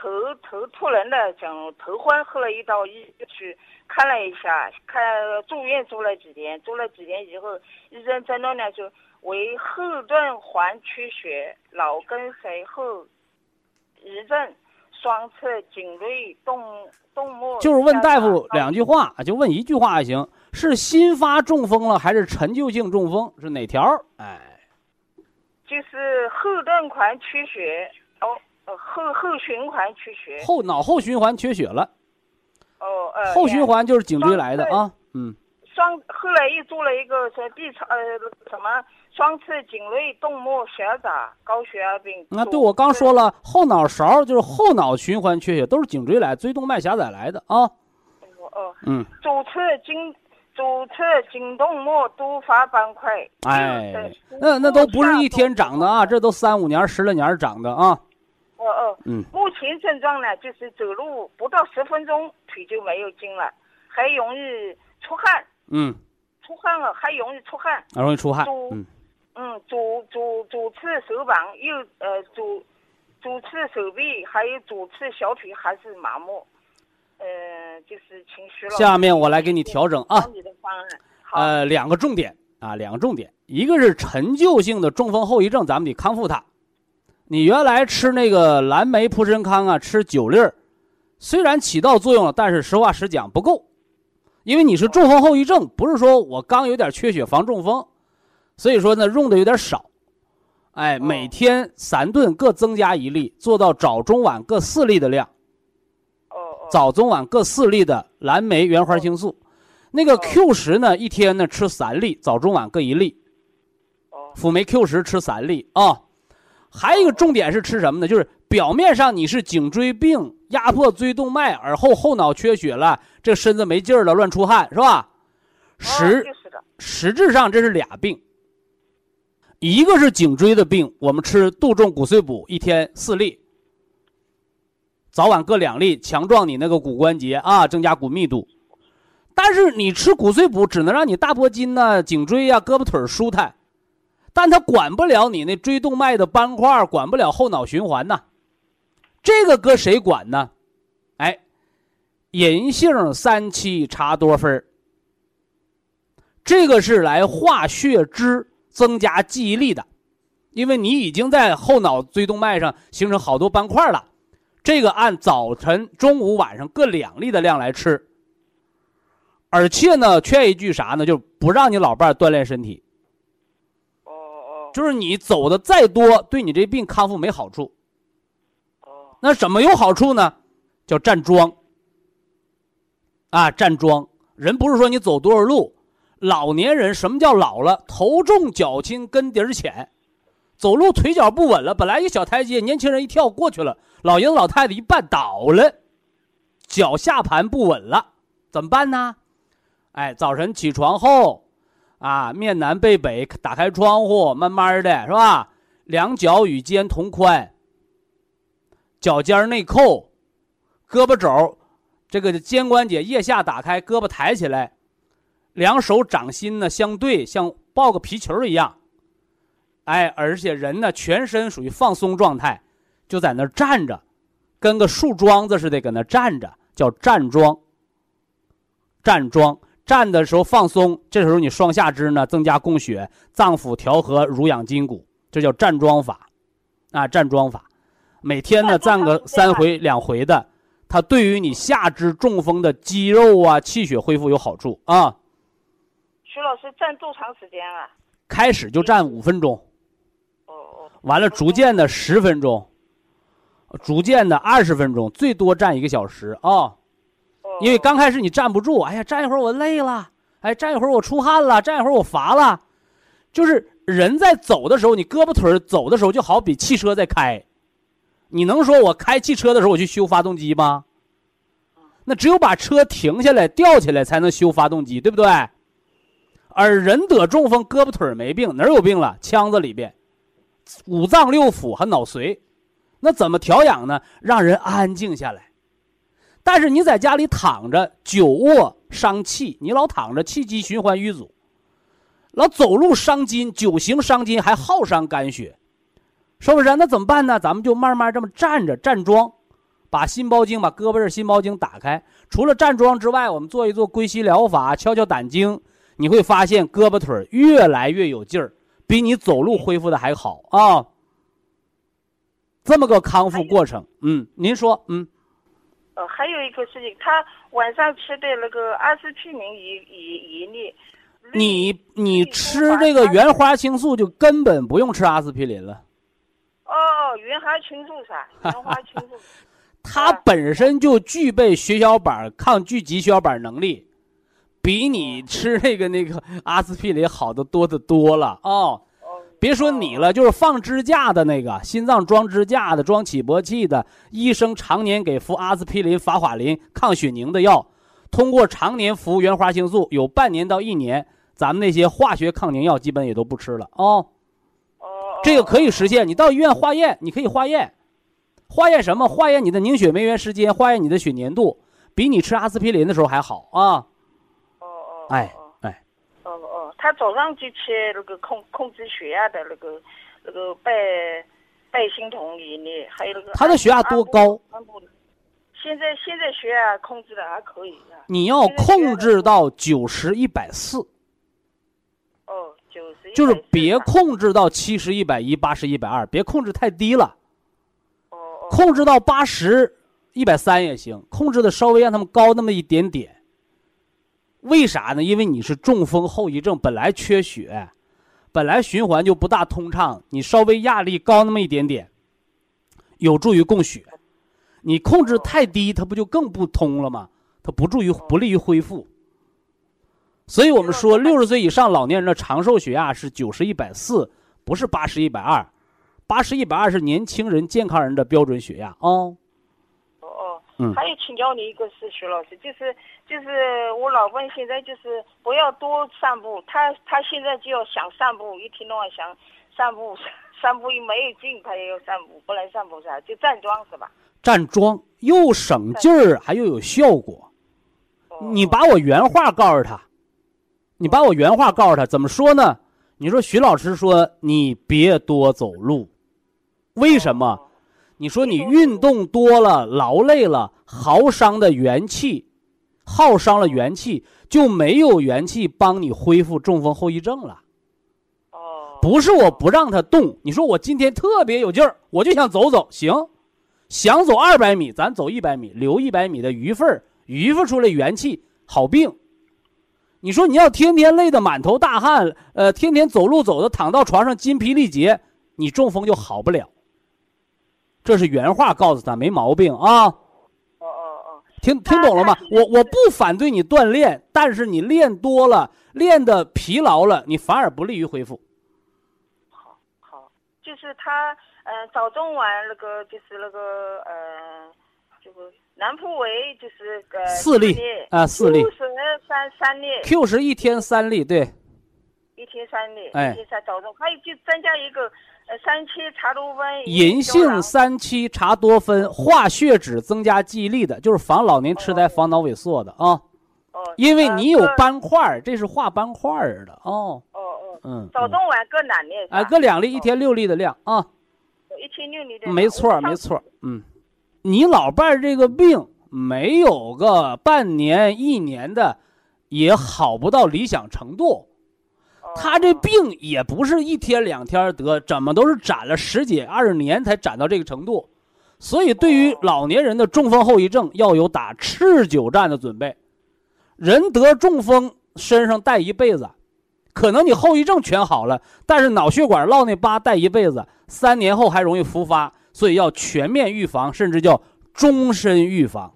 头头突然的想头昏，后来一到医院去。看了一下，看住院住了几天，住了几天以后，医生诊断呢就为后段环缺血、脑梗塞后遗症、双侧颈椎动动脉。就是问大夫两句话，就问一句话也行，是新发中风了还是陈旧性中风？是哪条？哎，就是后段环缺血，哦，后后循环缺血，后脑后循环缺血了。哦，呃，后循环就是颈椎来的啊，嗯。双后来又做了一个说 B 超呃什么双侧颈椎动脉狭窄高血压病。那对我刚说了，后脑勺就是后脑循环缺血，都是颈椎来，椎动脉狭窄来的啊。哦，嗯。左侧颈左侧颈动脉多发斑块。哎，那那都不是一天长的啊，这都三五年、十来年长的啊。哦哦，嗯，目前症状呢，就是走路不到十分钟腿就没有劲了，还容易出汗。嗯，出汗了，还容易出汗。容易出汗。嗯，嗯，左左左侧手膀右呃左左侧手臂还有左侧小腿还是麻木，呃，就是情绪了。下面我来给你调整啊。你的方案。呃，两个重点啊，两个重点，一个是陈旧性的中风后遗症，咱们得康复它。你原来吃那个蓝莓普参康啊，吃九粒儿，虽然起到作用了，但是实话实讲不够，因为你是中风后遗症，不是说我刚有点缺血防中风，所以说呢用的有点少，哎，每天三顿各增加一粒，做到早中晚各四粒的量。早中晚各四粒的蓝莓原花青素，那个 Q 十呢，一天呢吃三粒，早中晚各一粒。辅酶 Q 十吃三粒啊。还有一个重点是吃什么呢？就是表面上你是颈椎病压迫椎动脉，而后后脑缺血了，这身子没劲儿了，乱出汗是吧？实实质上这是俩病，一个是颈椎的病，我们吃杜仲骨碎补一天四粒，早晚各两粒，强壮你那个骨关节啊，增加骨密度。但是你吃骨碎补只能让你大脖筋呐、颈椎呀、胳膊腿舒坦。但它管不了你那椎动脉的斑块，管不了后脑循环呐。这个搁谁管呢？哎，银杏三七茶多酚这个是来化血脂、增加记忆力的，因为你已经在后脑椎动脉上形成好多斑块了。这个按早晨、中午、晚上各两粒的量来吃。而且呢，劝一句啥呢？就不让你老伴锻炼身体。就是你走的再多，对你这病康复没好处。哦那怎么有好处呢？叫站桩。啊，站桩。人不是说你走多少路，老年人什么叫老了？头重脚轻，跟底儿浅，走路腿脚不稳了。本来一小台阶，年轻人一跳过去了，老爷子老太太一绊倒了，脚下盘不稳了，怎么办呢？哎，早晨起床后，啊，面南背北，打开窗户，慢慢的是吧？两脚与肩同宽，脚尖内扣，胳膊肘，这个肩关节腋下打开，胳膊抬起来，两手掌心呢相对，像抱个皮球一样。哎，而且人呢全身属于放松状态，就在那站着，跟个树桩子似的搁那站着，叫站桩。站桩。站的时候放松，这时候你双下肢呢增加供血，脏腑调和，濡养筋骨，这叫站桩法，啊，站桩法，每天呢站个三回两回的，它对于你下肢中风的肌肉啊气血恢复有好处啊。徐老师站多长时间啊？开始就站五分钟，哦哦完了逐渐的十分钟，逐渐的二十分钟，最多站一个小时啊。因为刚开始你站不住，哎呀，站一会儿我累了，哎，站一会儿我出汗了，站一会儿我乏了，就是人在走的时候，你胳膊腿儿走的时候，就好比汽车在开，你能说我开汽车的时候我去修发动机吗？那只有把车停下来吊起来才能修发动机，对不对？而人得中风，胳膊腿儿没病，哪儿有病了？腔子里边，五脏六腑和脑髓，那怎么调养呢？让人安静下来。但是你在家里躺着，久卧伤气，你老躺着，气机循环瘀阻，老走路伤筋，久行伤筋，还耗伤肝血，是不是？那怎么办呢？咱们就慢慢这么站着站桩，把心包经，把胳膊这心包经打开。除了站桩之外，我们做一做归西疗法，敲敲胆经，你会发现胳膊腿越来越有劲儿，比你走路恢复的还好啊。这么个康复过程，嗯，您说，嗯。呃，还有一个事情，他晚上吃的那个阿司匹林一一一粒，你你吃这个原花青素就根本不用吃阿司匹林了，哦，原花青素噻，[LAUGHS] 原花青素，它本身就具备血小板抗聚集血小板能力，比你吃那个那个阿司匹林好的多的多了哦。哦，别说你了，就是放支架的那个，心脏装支架的、装起搏器的，医生常年给服阿司匹林、法华林、抗血凝的药，通过常年服原花青素，有半年到一年，咱们那些化学抗凝药基本也都不吃了哦。哦，这个可以实现。你到医院化验，你可以化验，化验什么？化验你的凝血酶原时间，化验你的血粘度，比你吃阿司匹林的时候还好啊。哦哦，哎他早上就吃那个控控制血压的那个那个拜拜心酮一粒，还有那个他的血压多高？现在现在血压控制的还可以啊。你要控制到九十一百四，哦，九十就是别控制到七十一百一、八十一百二，别控制太低了，哦哦控制到八十一百三也行，控制的稍微让他们高那么一点点。为啥呢？因为你是中风后遗症，本来缺血，本来循环就不大通畅，你稍微压力高那么一点点，有助于供血。你控制太低，它不就更不通了吗？它不助于不利于恢复。所以我们说，六十岁以上老年人的长寿血压是九十一百四，不是八十一百二。八十一百二是年轻人、健康人的标准血压哦。哦哦，嗯还有请教你一个事，徐老师，就是就是我老公现在就是不要多散步，他他现在就要想散步，一天到晚想散步，[LAUGHS] 散步又没有劲，他也要散步，不能散步噻，就站桩是吧？站桩又省劲儿，还又有效果。哦你把我原话告诉他，你把我原话告诉他，怎么说呢？你说徐老师说你别多走路，为什么？你说你运动多了，劳累了，耗伤的元气，耗伤了元气，就没有元气帮你恢复中风后遗症了。哦，不是我不让他动，你说我今天特别有劲儿，我就想走走，行，想走二百米，咱走一百米，留一百米的余份儿，余份出来元气好病，你说你要天天累得满头大汗，呃，天天走路走的躺到床上筋疲力竭，你中风就好不了。这是原话告诉他，没毛病啊。听听懂了吗？我我不反对你锻炼，但是你练多了，练的疲劳了，你反而不利于恢复。好，好，就是他，呃，早中晚那个就是那个呃，这个南普维就是呃四粒啊四粒，Q 十三三粒，Q 十一天三粒，对，一天三粒，哎。一天三早中，还有就增加一个呃三七茶多酚，银杏三七茶多酚化血脂增加记忆力的，就是防老年痴呆、防脑萎缩的啊。哦，因为你有斑块儿，这是化斑块儿的哦。哦哦，嗯，早嗯中晚各两粒哎，各两粒，一天六粒的量啊。一天六粒的，没错儿，没错儿。嗯，你老伴儿这个病没有个半年、一年的，也好不到理想程度。哦他这病也不是一天两天得，怎么都是攒了十几二十年才攒到这个程度。所以，对于老年人的中风后遗症，要有打持久战的准备。人得中风，身上带一辈子，可能你后遗症全好了，但是脑血管落那疤带一辈子，三年后还容易复发，所以要全面预防，甚至叫终身预防，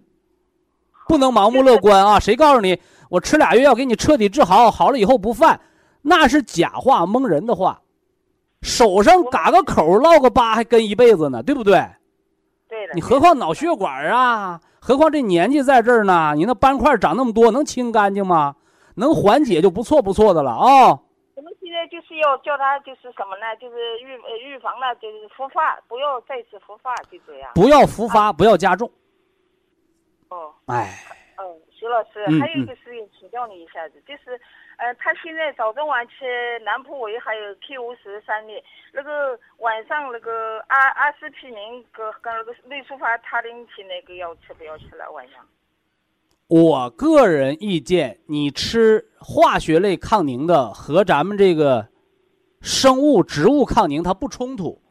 不能盲目乐观啊！谁告诉你我吃俩月药给你彻底治好，好了以后不犯，那是假话，蒙人的话。手上嘎个口落个疤还跟一辈子呢，对不对？对的，你何况脑血管啊？何况这年纪在这儿呢？你那斑块长那么多，能清干净吗？能缓解就不错不错的了啊、我们现在就是要叫他就是什么呢？就是预呃预防了，就是复发，不要再次复发，就这样。不要复发，不要加重。哦，哎，嗯，徐老师，嗯还有一个事情请教你一下子，就是，呃，他现在早中晚吃南普维还有 Q 十三粒，那个晚上那个阿阿司匹林跟跟那个类舒伐他林奇那个要吃不要吃了？晚上？我个人意见，你吃化学类抗凝的和咱们这个生物植物抗凝它不冲突，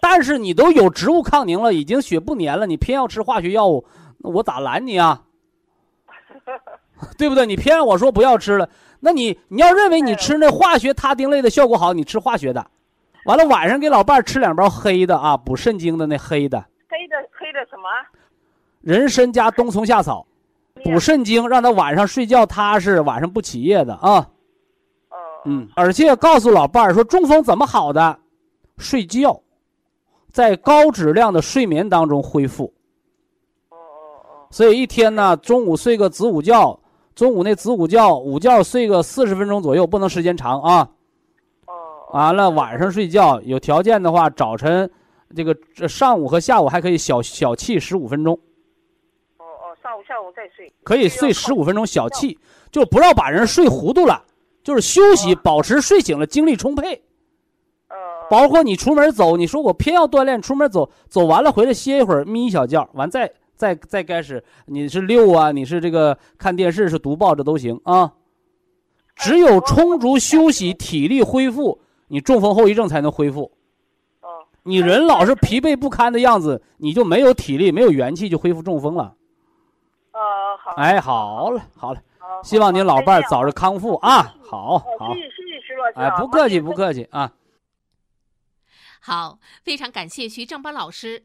但是你都有植物抗凝了，已经血不粘了，你偏要吃化学药物，那我咋拦你啊？[LAUGHS] [LAUGHS] 对不对？你偏让我说不要吃了，那你你要认为你吃那化学他汀类的效果好，你吃化学的，完了晚上给老伴儿吃两包黑的啊，补肾精的那黑的，黑的黑的什么？人参加冬虫夏草，补肾精，让他晚上睡觉踏实，晚上不起夜的啊。哦，嗯，而且告诉老伴儿说，中风怎么好的？睡觉，在高质量的睡眠当中恢复。所以一天呢，中午睡个子午觉，中午那子午觉，午觉睡个四十分钟左右，不能时间长啊。哦，完了，晚上睡觉，有条件的话，早晨这个这上午和下午还可以小小憩十五分钟。哦哦，上午下午再睡。可以睡十五分钟小憩，就不要把人睡糊涂了，就是休息，保持睡醒了精力充沛。呃，包括你出门走，你说我偏要锻炼，出门走走完了回来歇一会儿，眯一小觉，完再再再开始，你是溜啊，你是这个看电视是读报，这都行啊。只有充足休息，体力恢复，你中风后遗症才能恢复。哦，你人老是疲惫不堪的样子，你就没有体力，没有元气，就恢复中风了。呃，好。哎，好了好了，希望您老伴儿早日康复啊！好哦，好谢，谢谢谢徐老师哎，啊。不客气不。客气啊。好，非常感谢徐正邦老师，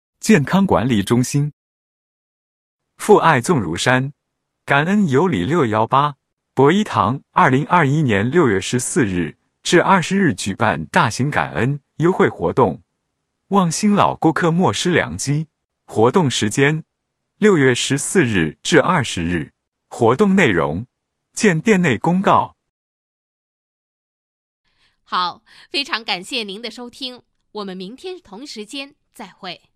健康管理中心”。父爱纵如山，感恩有礼六幺八博医堂二零二一年六月十四日至二十日举办大型感恩优惠活动，望新老顾客莫失良机。活动时间：六月十四日至二十日。活动内容见店内公告。好，非常感谢您的收听，我们明天同时间再会。